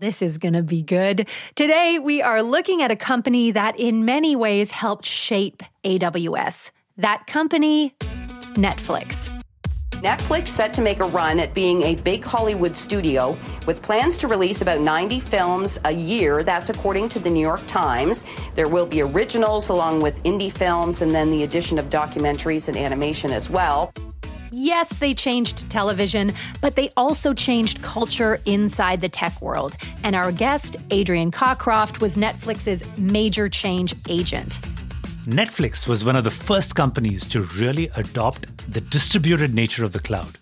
This is going to be good. Today, we are looking at a company that in many ways helped shape AWS. That company, Netflix. Netflix set to make a run at being a big Hollywood studio with plans to release about 90 films a year. That's according to the New York Times. There will be originals along with indie films and then the addition of documentaries and animation as well. Yes, they changed television, but they also changed culture inside the tech world. And our guest, Adrian Cockcroft, was Netflix's major change agent. Netflix was one of the first companies to really adopt the distributed nature of the cloud.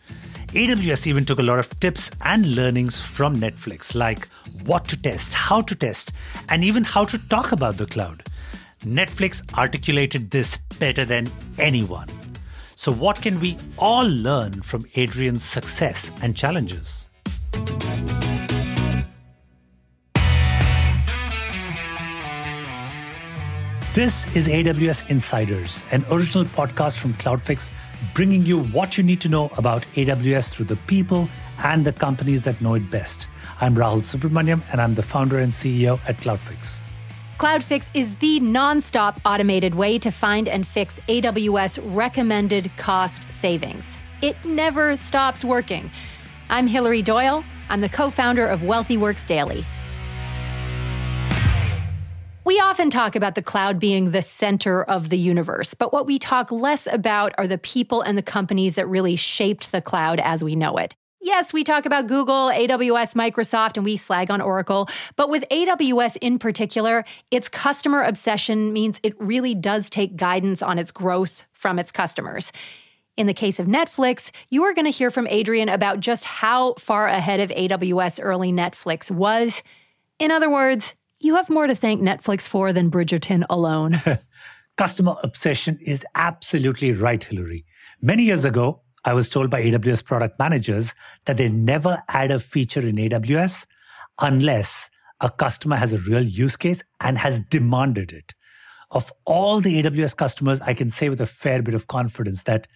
AWS even took a lot of tips and learnings from Netflix, like what to test, how to test, and even how to talk about the cloud. Netflix articulated this better than anyone. So, what can we all learn from Adrian's success and challenges? This is AWS Insiders, an original podcast from CloudFix, bringing you what you need to know about AWS through the people and the companies that know it best. I'm Rahul Subramaniam, and I'm the founder and CEO at CloudFix. CloudFix is the nonstop automated way to find and fix AWS recommended cost savings. It never stops working. I'm Hillary Doyle. I'm the co founder of Wealthy Works Daily. We often talk about the cloud being the center of the universe, but what we talk less about are the people and the companies that really shaped the cloud as we know it. Yes, we talk about Google, AWS, Microsoft, and we slag on Oracle. But with AWS in particular, its customer obsession means it really does take guidance on its growth from its customers. In the case of Netflix, you are going to hear from Adrian about just how far ahead of AWS early Netflix was. In other words, you have more to thank Netflix for than Bridgerton alone. Customer obsession is absolutely right, Hillary. Many years ago, I was told by AWS product managers that they never add a feature in AWS unless a customer has a real use case and has demanded it. Of all the AWS customers, I can say with a fair bit of confidence that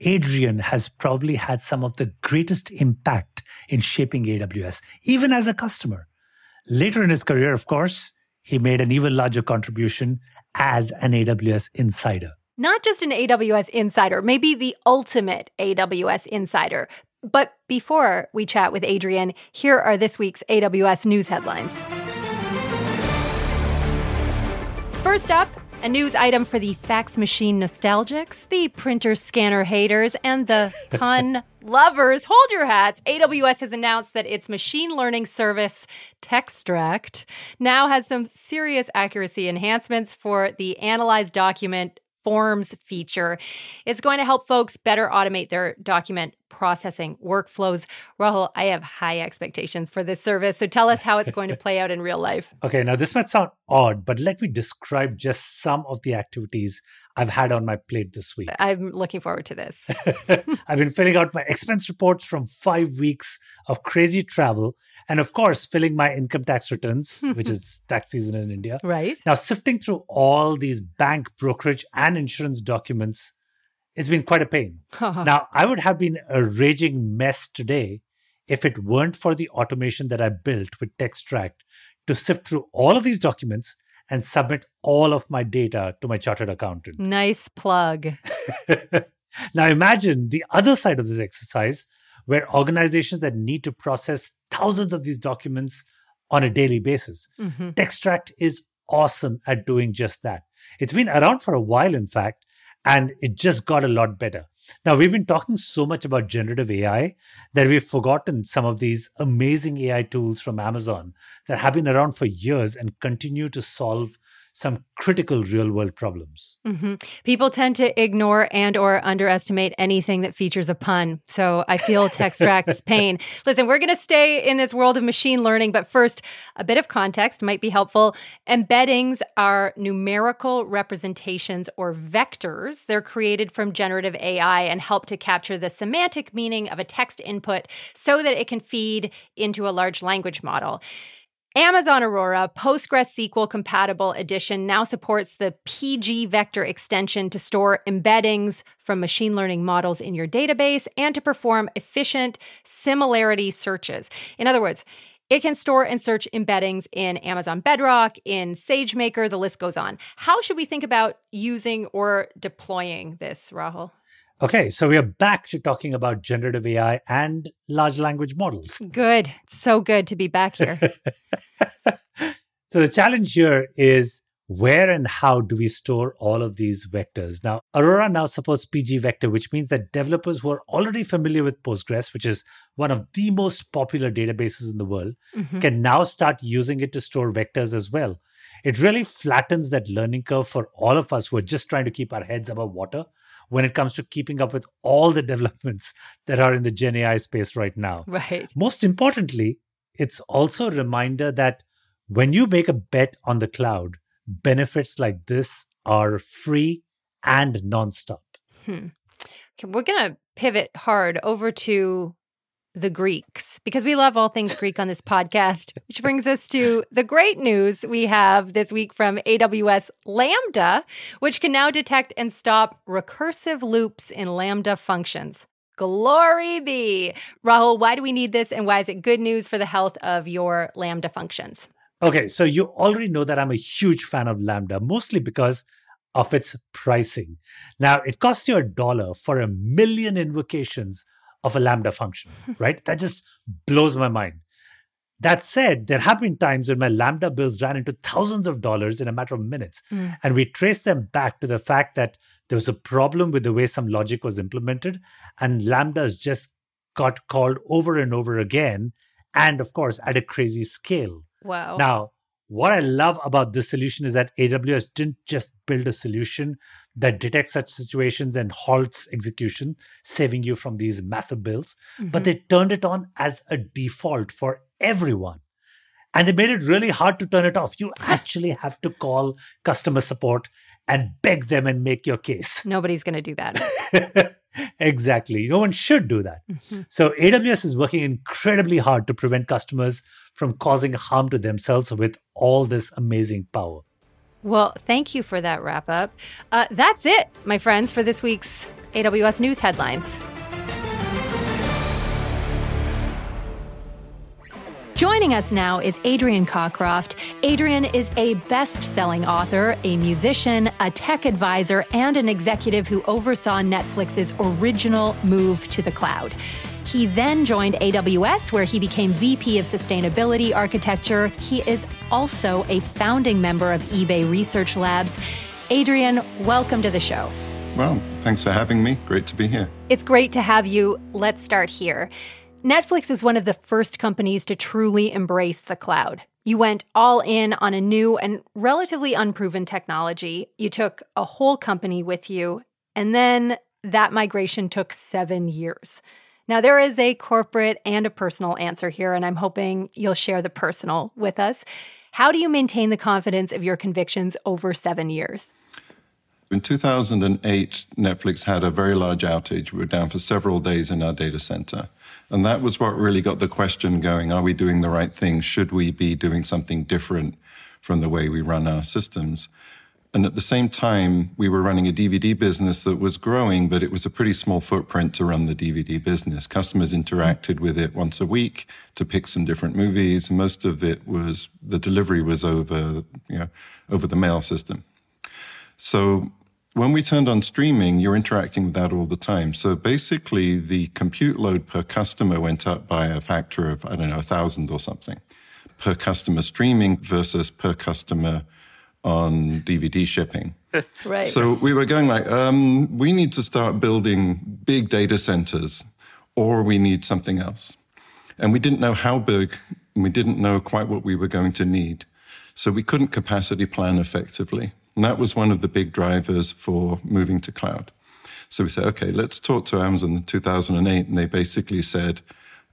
Adrian has probably had some of the greatest impact in shaping AWS, even as a customer. Later in his career, of course, he made an even larger contribution as an AWS insider not just an AWS insider, maybe the ultimate AWS insider. But before we chat with Adrian, here are this week's AWS news headlines. First up, a news item for the fax machine nostalgics, the printer scanner haters, and the pun lovers. Hold your hats. AWS has announced that its machine learning service, Textract, now has some serious accuracy enhancements for the analyzed document Forms feature. It's going to help folks better automate their document processing workflows. Rahul, I have high expectations for this service. So tell us how it's going to play out in real life. Okay, now this might sound odd, but let me describe just some of the activities I've had on my plate this week. I'm looking forward to this. I've been filling out my expense reports from five weeks of crazy travel. And of course, filling my income tax returns, which is tax season in India. Right. Now, sifting through all these bank, brokerage, and insurance documents, it's been quite a pain. now, I would have been a raging mess today if it weren't for the automation that I built with Textract to sift through all of these documents and submit all of my data to my chartered accountant. Nice plug. now imagine the other side of this exercise where organizations that need to process thousands of these documents on a daily basis. Mm-hmm. Textract is awesome at doing just that. It's been around for a while, in fact, and it just got a lot better. Now, we've been talking so much about generative AI that we've forgotten some of these amazing AI tools from Amazon that have been around for years and continue to solve some critical real world problems. Mm-hmm. People tend to ignore and or underestimate anything that features a pun. So I feel Textract's pain. Listen, we're going to stay in this world of machine learning, but first, a bit of context might be helpful. Embeddings are numerical representations or vectors. They're created from generative AI and help to capture the semantic meaning of a text input so that it can feed into a large language model. Amazon Aurora PostgreSQL compatible edition now supports the pgvector extension to store embeddings from machine learning models in your database and to perform efficient similarity searches. In other words, It can store and search embeddings in Amazon Bedrock, in SageMaker, the list goes on. How should we think about using or deploying this, Rahul? Okay, so we are back to talking about generative AI and large language models. Good. So good to be back here. so the challenge here is where and how do we store all of these vectors? Now, Aurora now supports pgvector, which means that developers who are already familiar with Postgres, which is one of the most popular databases in the world, mm-hmm. can now start using it to store vectors as well. It really flattens that learning curve for all of us who are just trying to keep our heads above water when it comes to keeping up with all the developments that are in the Gen AI space right now. Right. Most importantly, it's also a reminder that when you make a bet on the cloud, benefits like this are free and nonstop. Hmm. Okay, we're going to pivot hard over to the Greeks because we love all things Greek on this podcast, which brings us to the great news we have this week from AWS Lambda, which can now detect and stop recursive loops in Lambda functions. Glory be. Rahul, why do we need this and why is it good news for the health of your Lambda functions? Okay, so you already know that I'm a huge fan of Lambda, mostly because of its pricing. Now, it costs you a dollar for a million invocations of a Lambda function, right? That just blows my mind. That said, there have been times when my Lambda bills ran into thousands of dollars in a matter of minutes. Mm. And we trace them back to the fact that there was a problem with the way some logic was implemented, and Lambdas just got called over and over again. And of course, at a crazy scale. Wow. Now, what I love about this solution is that AWS didn't just build a solution that detects such situations and halts execution, saving you from these massive bills, mm-hmm. but they turned it on as a default for everyone. And they made it really hard to turn it off. You actually have to call customer support and beg them and make your case. Nobody's going to do that. exactly. No one should do that. Mm-hmm. So AWS is working incredibly hard to prevent customers from causing harm to themselves with all this amazing power. Well, thank you for that wrap up. Uh, that's it, my friends, for this week's AWS News headlines. Joining us now is Adrian Cockcroft. Adrian is a best selling author, a musician, a tech advisor, and an executive who oversaw Netflix's original move to the cloud. He then joined AWS, where he became VP of Sustainability Architecture. He is also a founding member of eBay Research Labs. Adrian, welcome to the show. Well, thanks for having me. Great to be here. It's great to have you. Let's start here. Netflix was one of the first companies to truly embrace the cloud. You went all in on a new and relatively unproven technology. You took a whole company with you, and then that migration took seven years. Now, there is a corporate and a personal answer here, and I'm hoping you'll share the personal with us. How do you maintain the confidence of your convictions over seven years? In 2008, Netflix had a very large outage. We were down for several days in our data center. And that was what really got the question going are we doing the right thing? Should we be doing something different from the way we run our systems? And at the same time, we were running a DVD business that was growing, but it was a pretty small footprint to run the DVD business. Customers interacted with it once a week to pick some different movies. Most of it was the delivery was over, you know, over the mail system. So when we turned on streaming, you're interacting with that all the time. So basically, the compute load per customer went up by a factor of, I don't know, a thousand or something per customer streaming versus per customer on DVD shipping. right. So we were going like, um, we need to start building big data centers or we need something else. And we didn't know how big and we didn't know quite what we were going to need. So we couldn't capacity plan effectively. And that was one of the big drivers for moving to cloud. So we said, okay, let's talk to Amazon in 2008. And they basically said,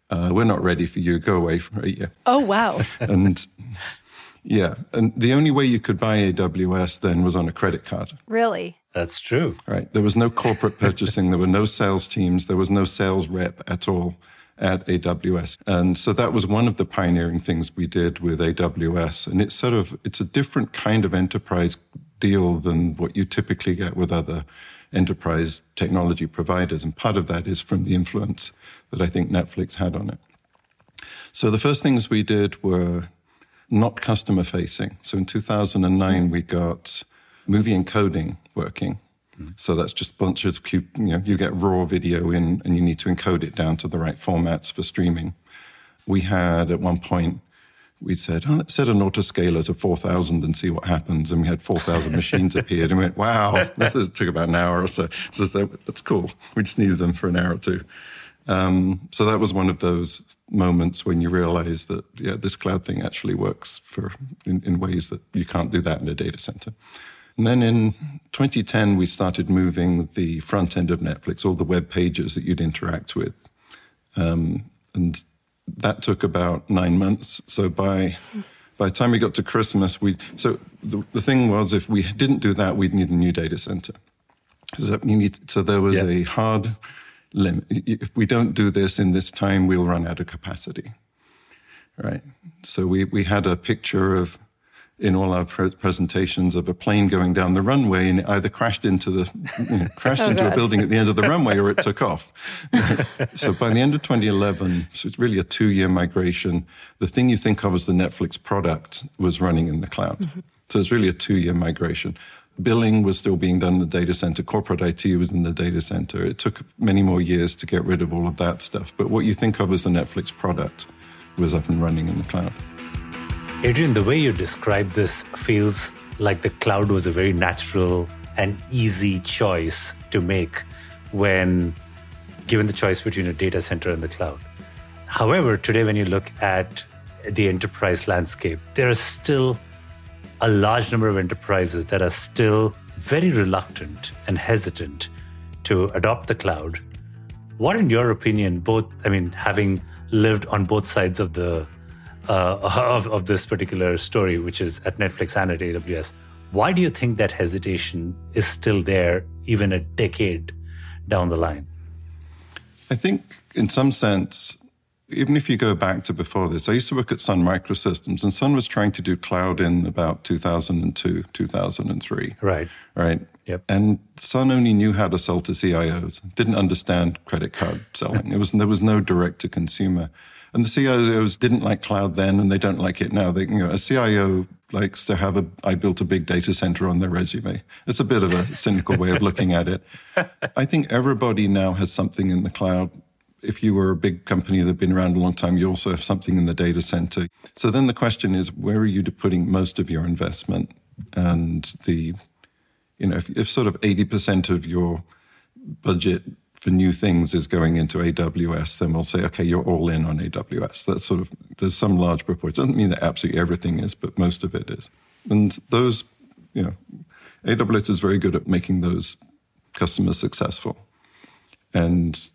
uh, we're not ready for you. Go away for a year. Oh, wow. and yeah. And the only way you could buy AWS then was on a credit card. Really? That's true. Right. There was no corporate purchasing. there were no sales teams. There was no sales rep at all at AWS. And so that was one of the pioneering things we did with AWS. And it's sort of, it's a different kind of enterprise deal than what you typically get with other enterprise technology providers. And part of that is from the influence that I think Netflix had on it. So the first things we did were not customer facing. So in 2009, we got movie encoding working. So that's just a bunch of you know, you get raw video in and you need to encode it down to the right formats for streaming. We had at one point, we said, oh, let's set an autoscaler to 4,000 and see what happens. And we had 4,000 machines appeared and we went, wow, this is, took about an hour or so. So that's cool. We just needed them for an hour or two. Um, so that was one of those moments when you realize that, yeah, this cloud thing actually works for in, in ways that you can't do that in a data center. And then in 2010, we started moving the front end of Netflix, all the web pages that you'd interact with. Um, and that took about nine months. So by by the time we got to Christmas, we so the, the thing was if we didn't do that, we'd need a new data center. So, need, so there was yeah. a hard limit. If we don't do this in this time, we'll run out of capacity. Right. So we, we had a picture of in all our pre- presentations of a plane going down the runway and it either crashed into the you know, crashed oh, into God. a building at the end of the runway or it took off. so by the end of 2011, so it's really a two-year migration. The thing you think of as the Netflix product was running in the cloud. Mm-hmm. So it's really a two-year migration. Billing was still being done in the data center. Corporate IT was in the data center. It took many more years to get rid of all of that stuff. But what you think of as the Netflix product was up and running in the cloud. Adrian, the way you describe this feels like the cloud was a very natural and easy choice to make when given the choice between a data center and the cloud. However, today, when you look at the enterprise landscape, there are still a large number of enterprises that are still very reluctant and hesitant to adopt the cloud. What, in your opinion, both, I mean, having lived on both sides of the uh, of, of this particular story, which is at Netflix and at AWS. Why do you think that hesitation is still there, even a decade down the line? I think, in some sense, even if you go back to before this, I used to work at Sun Microsystems, and Sun was trying to do cloud in about 2002, 2003. Right. Right. Yep. And Sun only knew how to sell to CIOs, didn't understand credit card selling. It was, there was no direct to consumer. And the CIOs didn't like cloud then, and they don't like it now. They, you know, a CIO likes to have a I built a big data center on their resume. It's a bit of a cynical way of looking at it. I think everybody now has something in the cloud. If you were a big company that had been around a long time, you also have something in the data center. So then the question is, where are you putting most of your investment? And the, you know, if, if sort of 80% of your budget for new things is going into AWS, then we'll say, okay, you're all in on AWS. That's sort of, there's some large proportion. It doesn't mean that absolutely everything is, but most of it is. And those, you know, AWS is very good at making those customers successful. And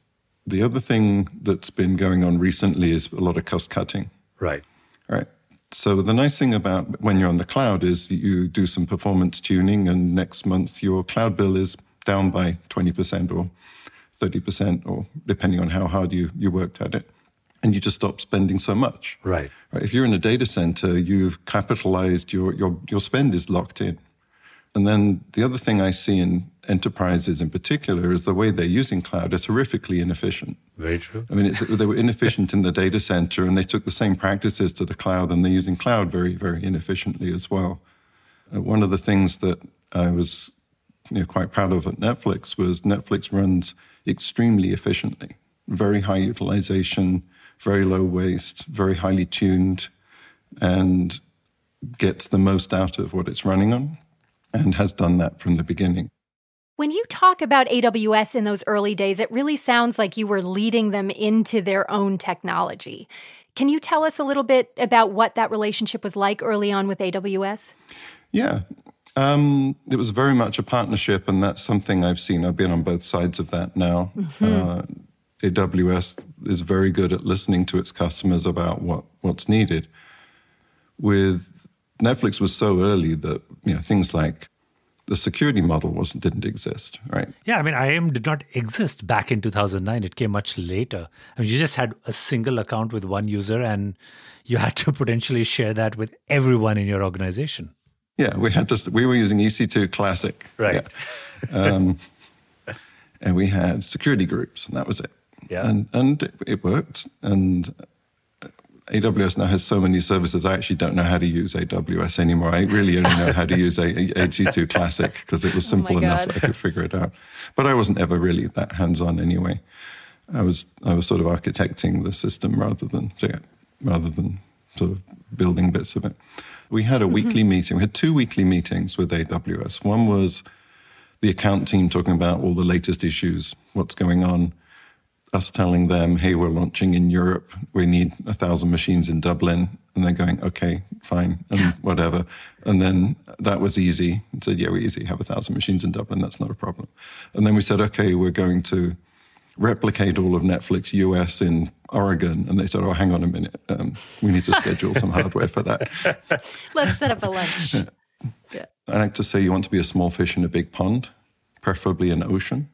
the other thing that's been going on recently is a lot of cost cutting. Right. Right. So the nice thing about when you're on the cloud is you do some performance tuning, and next month your cloud bill is down by 20% or 30% or depending on how hard you, you worked at it. And you just stop spending so much. Right. right. If you're in a data center, you've capitalized your, your, your spend is locked in. And then the other thing I see in enterprises in particular is the way they're using cloud are terrifically inefficient. Very true. I mean, they were inefficient in the data center and they took the same practices to the cloud and they're using cloud very, very inefficiently as well. Uh, one of the things that I was you know, quite proud of at Netflix was Netflix runs extremely efficiently, very high utilization, very low waste, very highly tuned, and gets the most out of what it's running on and has done that from the beginning. When you talk about AWS in those early days, it really sounds like you were leading them into their own technology. Can you tell us a little bit about what that relationship was like early on with AWS? Yeah. Um, it was very much a partnership, and that's something I've seen. I've been on both sides of that now. Mm-hmm. Uh, AWS is very good at listening to its customers about what, what's needed. With Netflix was so early that you know things like the security model wasn't didn't exist, right? Yeah, I mean, IAM did not exist back in 2009. It came much later. I mean, you just had a single account with one user, and you had to potentially share that with everyone in your organization. Yeah, we had just we were using EC2 Classic, right? Yeah. Um, and we had security groups, and that was it. Yeah, and and it, it worked. And AWS now has so many services. I actually don't know how to use AWS anymore. I really only know how to use EC2 Classic because it was Oh simple enough that I could figure it out. But I wasn't ever really that hands-on anyway. I was I was sort of architecting the system rather than rather than sort of building bits of it. We had a mm-hmm. weekly meeting. We had two weekly meetings with AWS. One was the account team talking about all the latest issues, what's going on us telling them, hey, we're launching in Europe. We need a thousand machines in Dublin. And they're going, okay, fine, and whatever. And then that was easy. And said, yeah, we easy have a thousand machines in Dublin. That's not a problem. And then we said, okay, we're going to replicate all of Netflix US in Oregon. And they said, oh, hang on a minute. Um, we need to schedule some hardware for that. Let's set up a lunch. Yeah. I like to say you want to be a small fish in a big pond, preferably an ocean.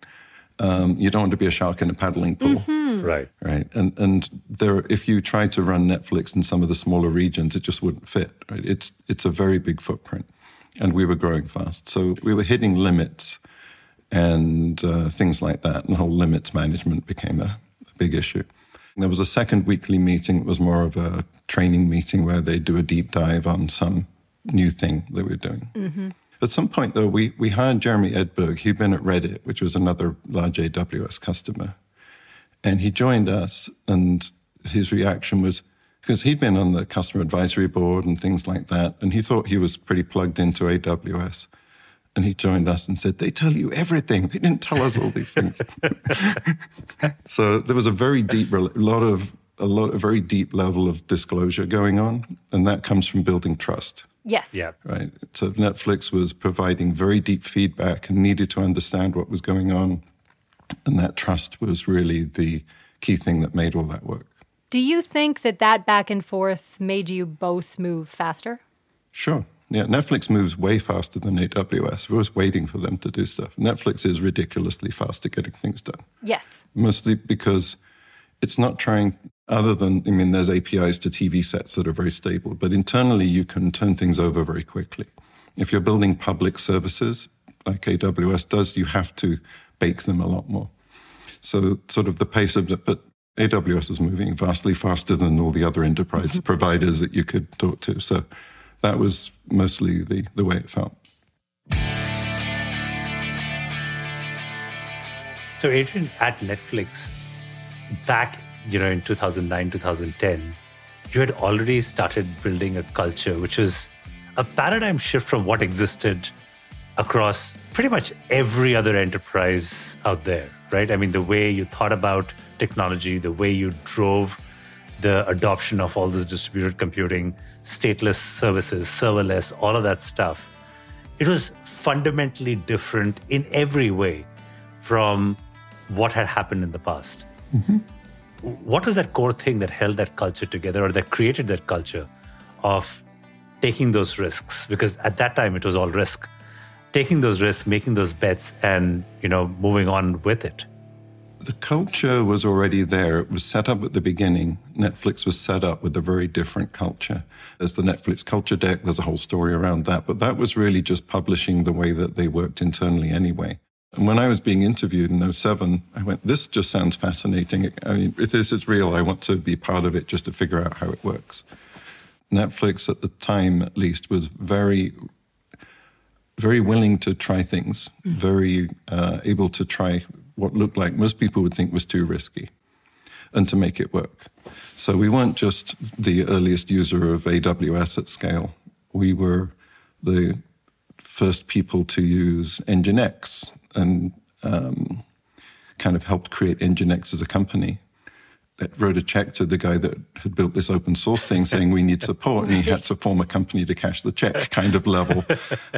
Um, you don't want to be a shark in a paddling pool. Mm-hmm. Right. Right. And and there if you try to run Netflix in some of the smaller regions, it just wouldn't fit. Right. It's it's a very big footprint. And we were growing fast. So we were hitting limits and uh, things like that. And whole limits management became a, a big issue. And there was a second weekly meeting. It was more of a training meeting where they do a deep dive on some new thing that we're doing. Mm-hmm. At some point, though, we, we hired Jeremy Edberg. He'd been at Reddit, which was another large AWS customer. And he joined us, and his reaction was because he'd been on the customer advisory board and things like that. And he thought he was pretty plugged into AWS. And he joined us and said, They tell you everything. They didn't tell us all these things. so there was a very deep, a lot of, a lot, a very deep level of disclosure going on. And that comes from building trust. Yes. Yeah. Right. So Netflix was providing very deep feedback and needed to understand what was going on. And that trust was really the key thing that made all that work. Do you think that that back and forth made you both move faster? Sure. Yeah, Netflix moves way faster than AWS. We're just waiting for them to do stuff. Netflix is ridiculously fast at getting things done. Yes. Mostly because it's not trying other than i mean there's apis to tv sets that are very stable but internally you can turn things over very quickly. If you're building public services like aws does you have to bake them a lot more. So sort of the pace of it but aws was moving vastly faster than all the other enterprise mm-hmm. providers that you could talk to. So that was mostly the, the way it felt. So adrian at netflix back you know, in 2009, 2010, you had already started building a culture which was a paradigm shift from what existed across pretty much every other enterprise out there, right? I mean, the way you thought about technology, the way you drove the adoption of all this distributed computing, stateless services, serverless, all of that stuff. It was fundamentally different in every way from what had happened in the past. Mm-hmm what was that core thing that held that culture together or that created that culture of taking those risks? Because at that time it was all risk. Taking those risks making those bets and you know moving on with it. The culture was already there. It was set up at the beginning. Netflix was set up with a very different culture. There's the netflix culture deck. There's a whole story around that. But that was really just publishing the way that they worked internally anyway and when I was being interviewed in 07, I went, this just sounds fascinating. I mean, if this is real, I want to be part of it just to figure out how it works. Netflix at the time, at least, was very, very willing to try things, mm. very uh, able to try what looked like most people would think was too risky and to make it work. So we weren't just the earliest user of AWS at scale. We were the first people to use Nginx and um, kind of helped create Nginx as a company. That wrote a check to the guy that had built this open source thing saying we need support, and he had to form a company to cash the check, kind of level.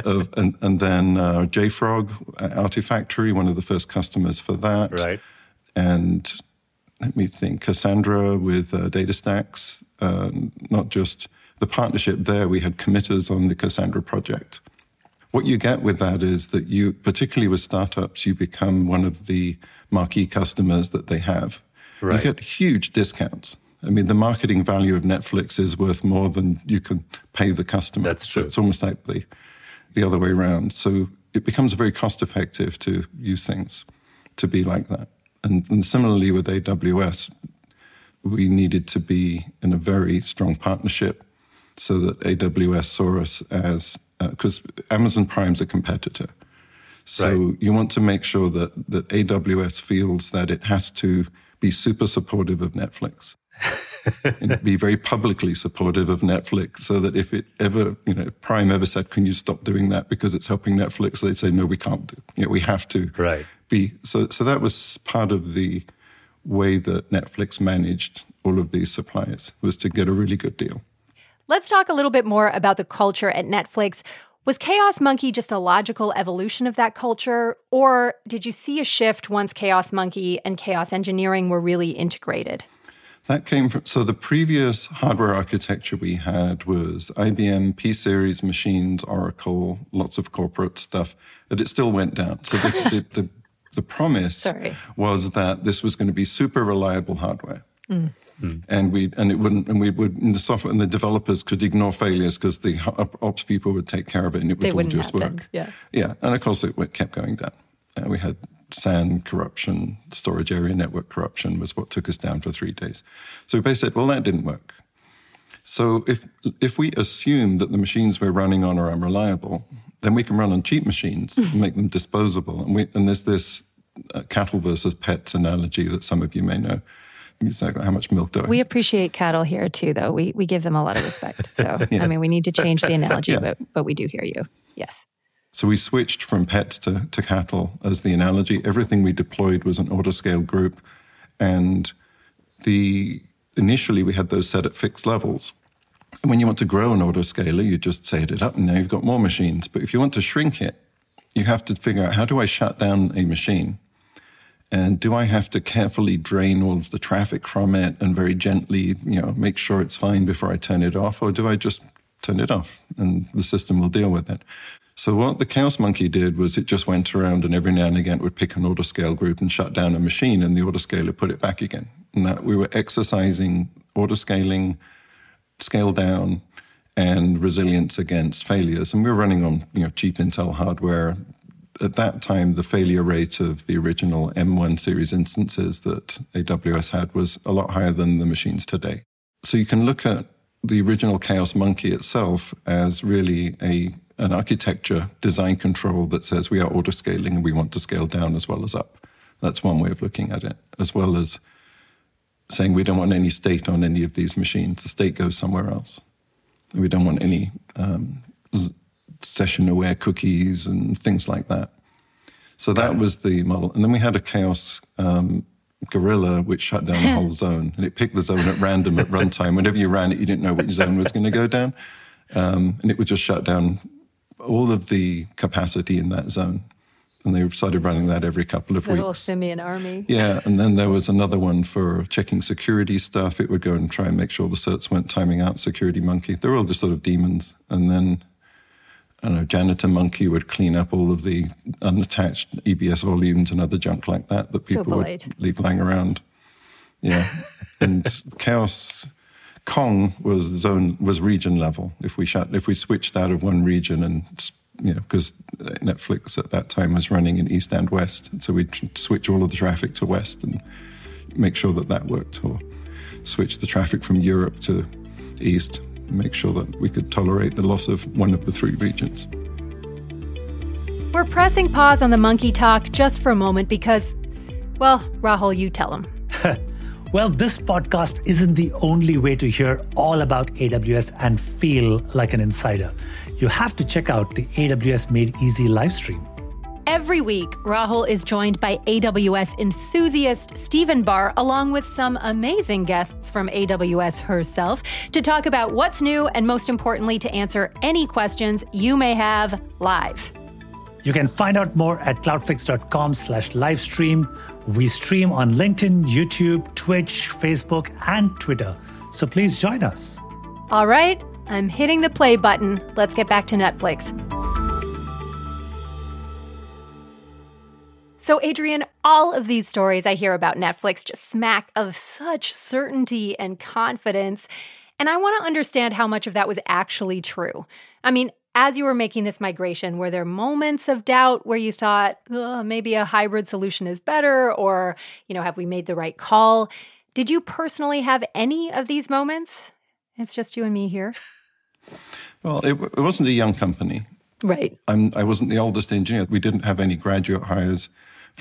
Of, and, and then uh, JFrog, uh, Artifactory, one of the first customers for that. Right. And let me think, Cassandra with uh, DataStax, uh, not just the partnership there, we had committers on the Cassandra project. What you get with that is that you, particularly with startups, you become one of the marquee customers that they have. Right. You get huge discounts. I mean, the marketing value of Netflix is worth more than you can pay the customer. That's true. So it's almost like the, the other way around. So it becomes very cost effective to use things to be like that. And, and similarly with AWS, we needed to be in a very strong partnership so that AWS saw us as, because uh, Amazon Prime's a competitor. So right. you want to make sure that, that AWS feels that it has to be super supportive of Netflix. and be very publicly supportive of Netflix so that if it ever, you know, if Prime ever said, can you stop doing that because it's helping Netflix? They'd say, no, we can't. You know, we have to right. be. So, so that was part of the way that Netflix managed all of these suppliers was to get a really good deal. Let's talk a little bit more about the culture at Netflix. Was Chaos Monkey just a logical evolution of that culture, or did you see a shift once Chaos Monkey and Chaos Engineering were really integrated? That came from, so the previous hardware architecture we had was IBM P series machines, Oracle, lots of corporate stuff, but it still went down. So the, the, the, the, promise Sorry. was that this was going to be super reliable hardware. Mm. Mm. And we and it wouldn't and we would and the software and the developers could ignore failures because the ops people would take care of it and it would they all just happen. work. Yeah, yeah, and of course it kept going down. And we had SAN corruption, storage area network corruption was what took us down for three days. So we basically said, well, that didn't work. So if if we assume that the machines we're running on are unreliable, then we can run on cheap machines and make them disposable. And, we, and there's this uh, cattle versus pets analogy that some of you may know. Like, how much milk do I? We appreciate cattle here too, though. We we give them a lot of respect. So yeah. I mean, we need to change the analogy, yeah. but but we do hear you. Yes. So we switched from pets to, to cattle as the analogy. Everything we deployed was an autoscale group. And the initially we had those set at fixed levels. And when you want to grow an autoscaler, you just set it up and now you've got more machines. But if you want to shrink it, you have to figure out how do I shut down a machine? And do I have to carefully drain all of the traffic from it and very gently, you know, make sure it's fine before I turn it off? Or do I just turn it off and the system will deal with it? So what the Chaos Monkey did was it just went around and every now and again would pick an autoscale group and shut down a machine and the autoscaler put it back again. And that we were exercising autoscaling, scale down, and resilience against failures. And we were running on you know cheap Intel hardware. At that time, the failure rate of the original M1 series instances that AWS had was a lot higher than the machines today. So you can look at the original Chaos Monkey itself as really a an architecture design control that says we are auto scaling and we want to scale down as well as up. That's one way of looking at it, as well as saying we don't want any state on any of these machines. The state goes somewhere else. We don't want any um, session aware cookies and things like that. So that was the model. And then we had a chaos um, gorilla which shut down the whole zone. And it picked the zone at random at runtime. Whenever you ran it, you didn't know which zone was going to go down. Um, and it would just shut down all of the capacity in that zone. And they started running that every couple of the weeks. The whole simian army. Yeah, and then there was another one for checking security stuff. It would go and try and make sure the certs weren't timing out Security Monkey. They're all just sort of demons. And then, I know, Janitor Monkey would clean up all of the unattached EBS volumes and other junk like that that people so would leave lying around. Yeah. and Chaos Kong was zone was region level. If we shut, if we switched out of one region and you know, because Netflix at that time was running in East and West, so we'd switch all of the traffic to West and make sure that that worked, or switch the traffic from Europe to East, make sure that we could tolerate the loss of one of the three regions. We're pressing pause on the monkey talk just for a moment because, well, Rahul, you tell him. Well, this podcast isn't the only way to hear all about AWS and feel like an insider. You have to check out the AWS Made Easy live stream. Every week, Rahul is joined by AWS enthusiast Stephen Barr, along with some amazing guests from AWS herself, to talk about what's new and, most importantly, to answer any questions you may have live. You can find out more at cloudfix.com slash livestream. We stream on LinkedIn, YouTube, Twitch, Facebook, and Twitter. So please join us. All right, I'm hitting the play button. Let's get back to Netflix. So, Adrian, all of these stories I hear about Netflix just smack of such certainty and confidence. And I want to understand how much of that was actually true. I mean, as you were making this migration, were there moments of doubt where you thought maybe a hybrid solution is better, or you know, have we made the right call? Did you personally have any of these moments? It's just you and me here. Well, it, it wasn't a young company. Right. I'm, I wasn't the oldest engineer. We didn't have any graduate hires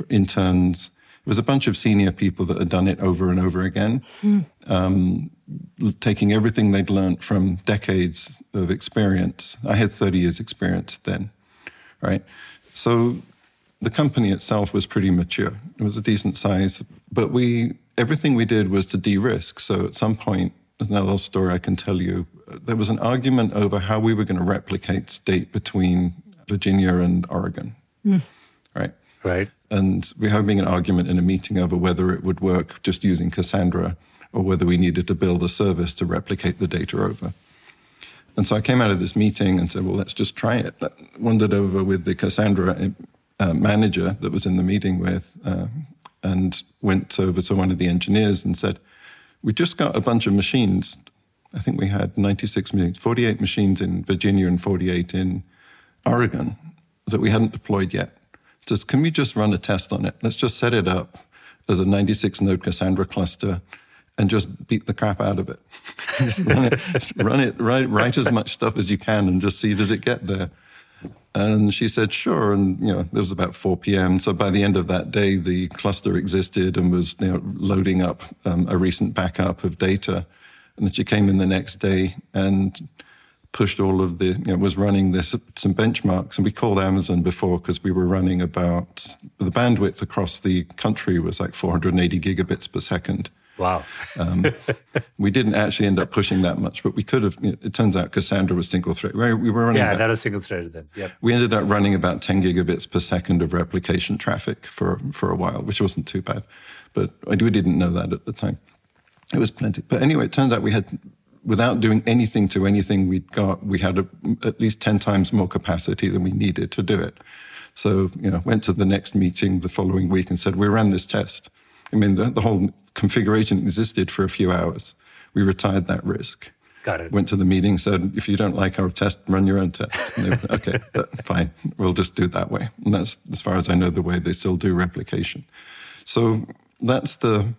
interns. It was a bunch of senior people that had done it over and over again, hmm. um, taking everything they'd learned from decades of experience. I had 30 years experience then, right? So the company itself was pretty mature. It was a decent size, but we everything we did was to de-risk. So at some point, another story I can tell you, there was an argument over how we were going to replicate state between Virginia and Oregon, mm. right? Right. And we were having an argument in a meeting over whether it would work just using Cassandra or whether we needed to build a service to replicate the data over. And so I came out of this meeting and said, well, let's just try it. I wandered over with the Cassandra uh, manager that was in the meeting with, uh, and went over to one of the engineers and said, We just got a bunch of machines. I think we had 96 machines, 48 machines in Virginia and 48 in Oregon that we hadn't deployed yet. Can we just run a test on it? Let's just set it up as a 96 node Cassandra cluster and just beat the crap out of it. just run it, run it, write, write as much stuff as you can and just see does it get there. And she said, sure. And, you know, it was about 4 p.m. So by the end of that day, the cluster existed and was you know, loading up um, a recent backup of data. And then she came in the next day and pushed all of the, you know, was running this, some benchmarks. And we called Amazon before because we were running about, the bandwidth across the country was like 480 gigabits per second. Wow. um, we didn't actually end up pushing that much, but we could have. You know, it turns out Cassandra was single thread. We were running. Yeah, about, that was single threaded then. Yep. We ended up running about 10 gigabits per second of replication traffic for for a while, which wasn't too bad, but we didn't know that at the time. It was plenty. But anyway, it turns out we had, without doing anything to anything we'd got, we had a, at least 10 times more capacity than we needed to do it. So, you know, went to the next meeting the following week and said, we ran this test. I mean, the, the whole configuration existed for a few hours. We retired that risk. Got it. Went to the meeting, said, if you don't like our test, run your own test. They, okay, fine. We'll just do it that way. And that's, as far as I know, the way they still do replication. So that's the,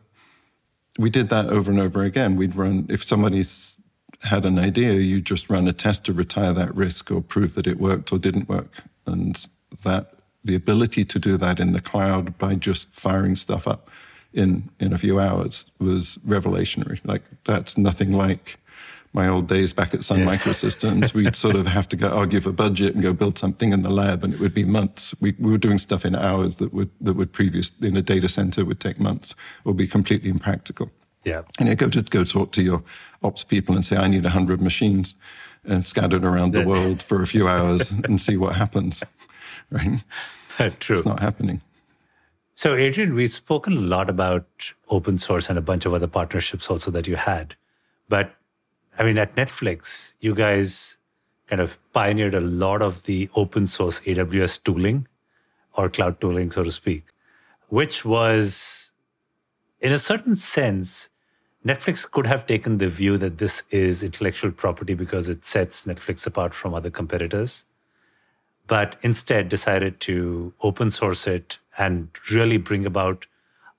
we did that over and over again. We'd run, if somebody's had an idea, you just run a test to retire that risk or prove that it worked or didn't work. And that, the ability to do that in the cloud by just firing stuff up in in a few hours was revelationary. Like that's nothing like my old days back at Sun yeah. Microsystems. We'd sort of have to go argue for budget and go build something in the lab, and it would be months. We, we were doing stuff in hours that would that would previous in a data center would take months or be completely impractical. Yeah, and you go to go talk to your ops people and say, "I need hundred machines." And scattered around the world for a few hours and see what happens. Right? True. It's not happening. So, Adrian, we've spoken a lot about open source and a bunch of other partnerships also that you had. But I mean, at Netflix, you guys kind of pioneered a lot of the open source AWS tooling or cloud tooling, so to speak, which was, in a certain sense, Netflix could have taken the view that this is intellectual property because it sets Netflix apart from other competitors, but instead decided to open source it and really bring about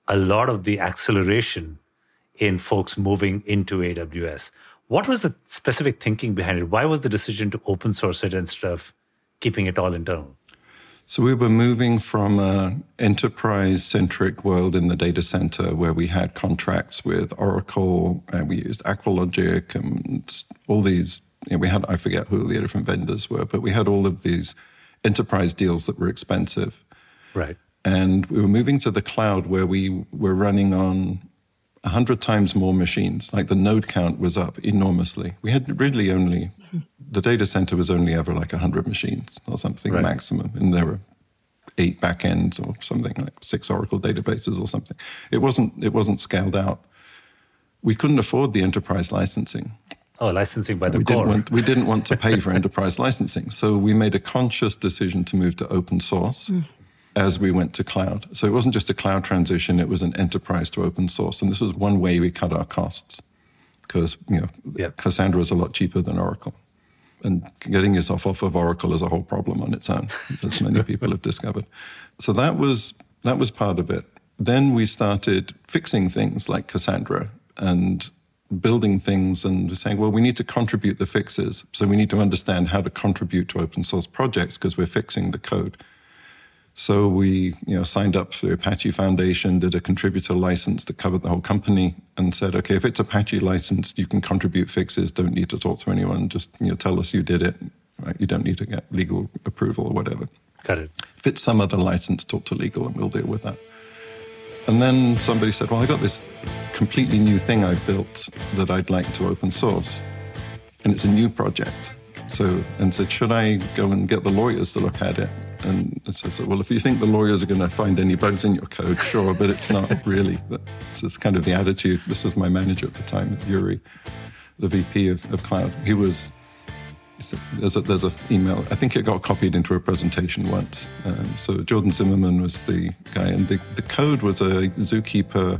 a lot of the acceleration in folks moving into AWS. What was the specific thinking behind it? Why was the decision to open source it instead of keeping it all internal? So we were moving from an enterprise centric world in the data center where we had contracts with Oracle and we used Aqualogic and all these. You know, we had, I forget who the different vendors were, but we had all of these enterprise deals that were expensive. Right. And we were moving to the cloud where we were running on 100 times more machines. Like the node count was up enormously. We had really only, the data center was only ever like 100 machines or something right. maximum. And there were eight backends or something like six Oracle databases or something. It wasn't, it wasn't scaled out. We couldn't afford the enterprise licensing. Oh, licensing by the we core. Didn't want, we didn't want to pay for enterprise licensing. So we made a conscious decision to move to open source. Mm as we went to cloud. So it wasn't just a cloud transition, it was an enterprise to open source. And this was one way we cut our costs because, you know, yep. Cassandra is a lot cheaper than Oracle. And getting yourself off of Oracle is a whole problem on its own, as many people have discovered. So that was that was part of it. then we started fixing things like Cassandra and building things and saying, well, we need to contribute the fixes. So we need to understand how to contribute to open source projects because we're fixing the code. So we, you know, signed up for the Apache Foundation, did a contributor license that covered the whole company, and said, okay, if it's Apache licensed, you can contribute fixes. Don't need to talk to anyone. Just you know, tell us you did it. Right? You don't need to get legal approval or whatever. Got it. If it's some other license, talk to legal, and we'll deal with that. And then somebody said, well, I got this completely new thing I built that I'd like to open source. And it's a new project. So, and said, should I go and get the lawyers to look at it? And I said, well, if you think the lawyers are going to find any bugs in your code, sure, but it's not really. This is kind of the attitude. This was my manager at the time, Yury, the VP of, of cloud. He was there's a, there's a email. I think it got copied into a presentation once. Um, so Jordan Zimmerman was the guy, and the, the code was a Zookeeper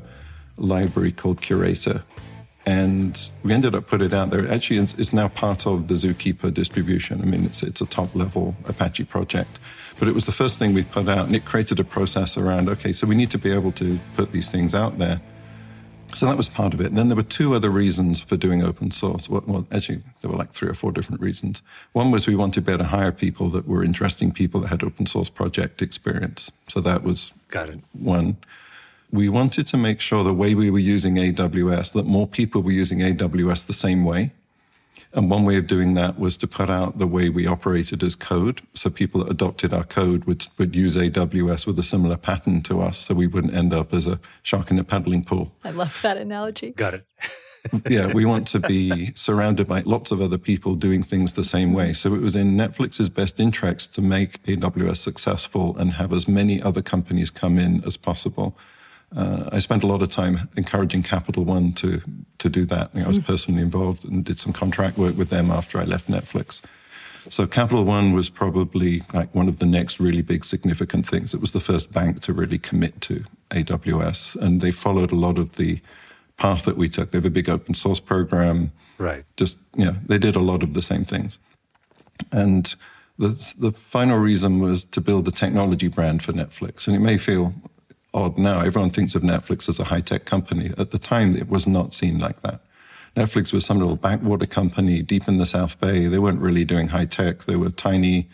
library called Curator. And we ended up putting it out there. Actually, it's, it's now part of the Zookeeper distribution. I mean, it's, it's a top level Apache project. But it was the first thing we put out, and it created a process around okay, so we need to be able to put these things out there. So that was part of it. And then there were two other reasons for doing open source. Well, actually, there were like three or four different reasons. One was we wanted to be able to hire people that were interesting people that had open source project experience. So that was Got it. one. We wanted to make sure the way we were using AWS, that more people were using AWS the same way. And one way of doing that was to put out the way we operated as code. So people that adopted our code would, would use AWS with a similar pattern to us. So we wouldn't end up as a shark in a paddling pool. I love that analogy. Got it. yeah, we want to be surrounded by lots of other people doing things the same way. So it was in Netflix's best interest to make AWS successful and have as many other companies come in as possible. Uh, I spent a lot of time encouraging Capital One to to do that. You know, I was hmm. personally involved and did some contract work with them after I left Netflix. So Capital One was probably like one of the next really big significant things. It was the first bank to really commit to AWS, and they followed a lot of the path that we took. They have a big open source program. Right. Just you know, they did a lot of the same things, and. The, the final reason was to build a technology brand for Netflix. And it may feel odd now. Everyone thinks of Netflix as a high tech company. At the time, it was not seen like that. Netflix was some little backwater company deep in the South Bay. They weren't really doing high tech. They were tiny.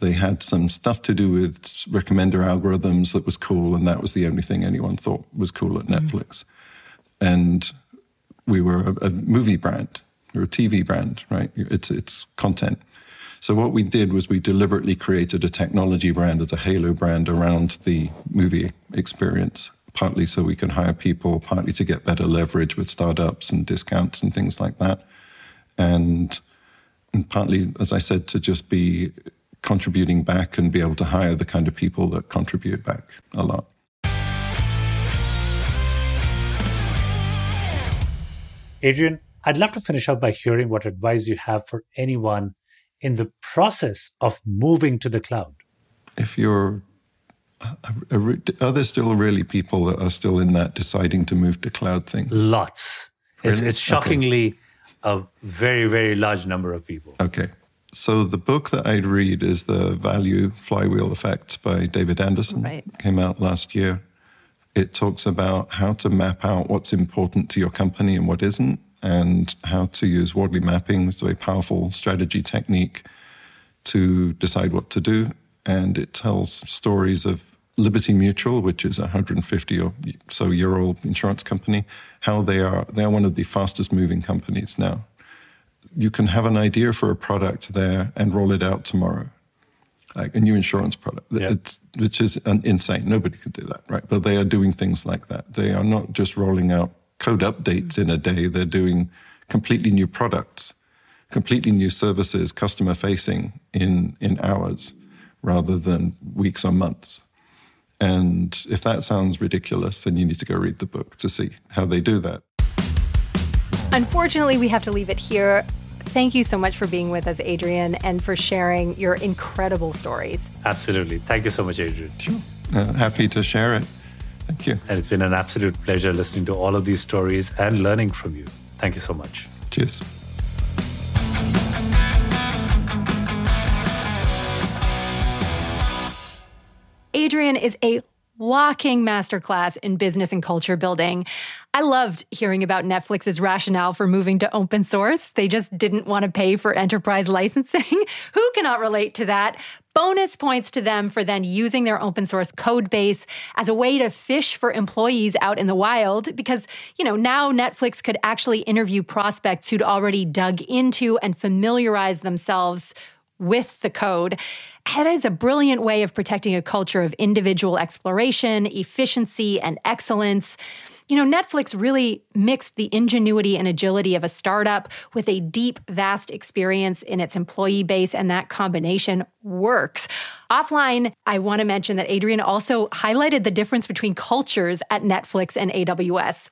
They had some stuff to do with recommender algorithms that was cool, and that was the only thing anyone thought was cool at mm-hmm. Netflix. And we were a, a movie brand, or a TV brand, right? It's it's content. So what we did was we deliberately created a technology brand as a halo brand around the movie experience, partly so we can hire people, partly to get better leverage with startups and discounts and things like that. And, and partly, as I said, to just be contributing back and be able to hire the kind of people that contribute back a lot. Adrian, I'd love to finish up by hearing what advice you have for anyone in the process of moving to the cloud? If you're uh, are there still really people that are still in that deciding to move to cloud thing? Lots. Really? It's, it's, shockingly okay. a very, very large number of people. Okay. So the book that I'd read is The Value Flywheel Effect by David Anderson. Right. Came out last year. It talks about how to map out what's important to your company and what isn't, and how to use Wardley mapping. which is a very powerful strategy technique to decide what to do. And it tells stories of Liberty Mutual, which is a 150 or so year old insurance company, how they are they are one of the fastest moving companies now. You can have an idea for a product there and roll it out tomorrow, like a new insurance product, yeah. which is insane. Nobody could do that, right? But they are doing things like that. They are not just rolling out code updates in a day. They're doing completely new products, completely new services, customer facing in, in hours rather than weeks or months. And if that sounds ridiculous, then you need to go read the book to see how they do that. Unfortunately, we have to leave it here. Thank you so much for being with us, Adrian, and for sharing your incredible stories. Absolutely. Thank you so much, Adrian. Sure. Uh, happy to share it. Thank you. And it's been an absolute pleasure listening to all of these stories and learning from you. Thank you so much. Cheers. Adrian is a walking masterclass in business and culture building. I loved hearing about Netflix's rationale for moving to open source. They just didn't want to pay for enterprise licensing. Who cannot relate to that? Bonus points to them for then using their open source code base as a way to fish for employees out in the wild because, you know, now Netflix could actually interview prospects who'd already dug into and familiarized themselves with the code. That is a brilliant way of protecting a culture of individual exploration, efficiency, and excellence. You know, Netflix really mixed the ingenuity and agility of a startup with a deep, vast experience in its employee base, and that combination works. Offline, I want to mention that Adrian also highlighted the difference between cultures at Netflix and AWS.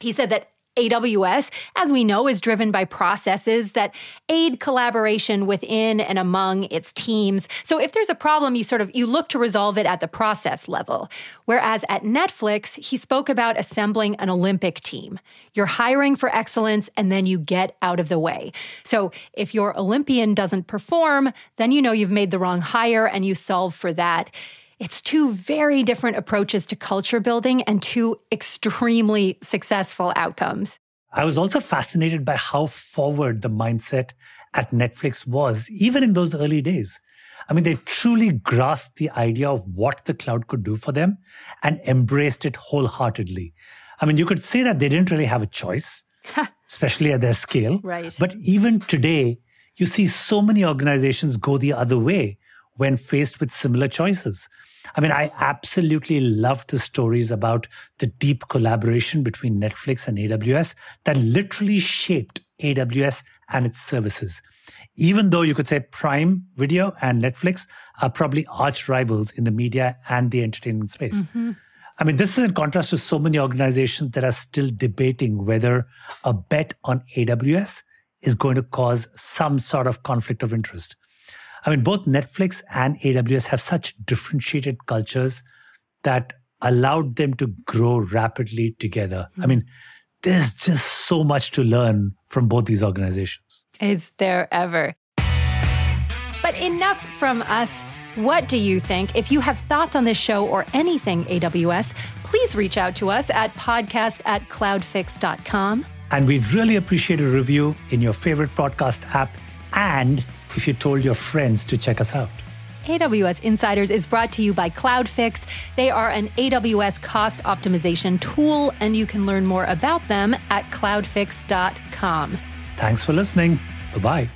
He said that AWS, as we know, is driven by processes that aid collaboration within and among its teams. So if there's a problem, you sort of you look to resolve it at the process level. Whereas at Netflix, he spoke about assembling an Olympic team. You're hiring for excellence and then you get out of the way. So if your Olympian doesn't perform, then you know you've made the wrong hire and you solve for that. It's two very different approaches to culture building and two extremely successful outcomes. I was also fascinated by how forward the mindset at Netflix was, even in those early days. I mean, they truly grasped the idea of what the cloud could do for them and embraced it wholeheartedly. I mean, you could say that they didn't really have a choice, especially at their scale. Right. But even today, you see so many organizations go the other way when faced with similar choices. I mean, I absolutely loved the stories about the deep collaboration between Netflix and AWS that literally shaped AWS and its services. Even though you could say Prime Video and Netflix are probably arch rivals in the media and the entertainment space. Mm-hmm. I mean, this is in contrast to so many organizations that are still debating whether a bet on AWS is going to cause some sort of conflict of interest. I mean, both Netflix and AWS have such differentiated cultures that allowed them to grow rapidly together. Mm-hmm. I mean, there's just so much to learn from both these organizations. Is there ever? But enough from us. What do you think? If you have thoughts on this show or anything AWS, please reach out to us at podcast at cloudfix.com. And we'd really appreciate a review in your favorite podcast app and if you told your friends to check us out. AWS Insiders is brought to you by CloudFix. They are an AWS cost optimization tool, and you can learn more about them at cloudfix.com. Thanks for listening. Bye bye.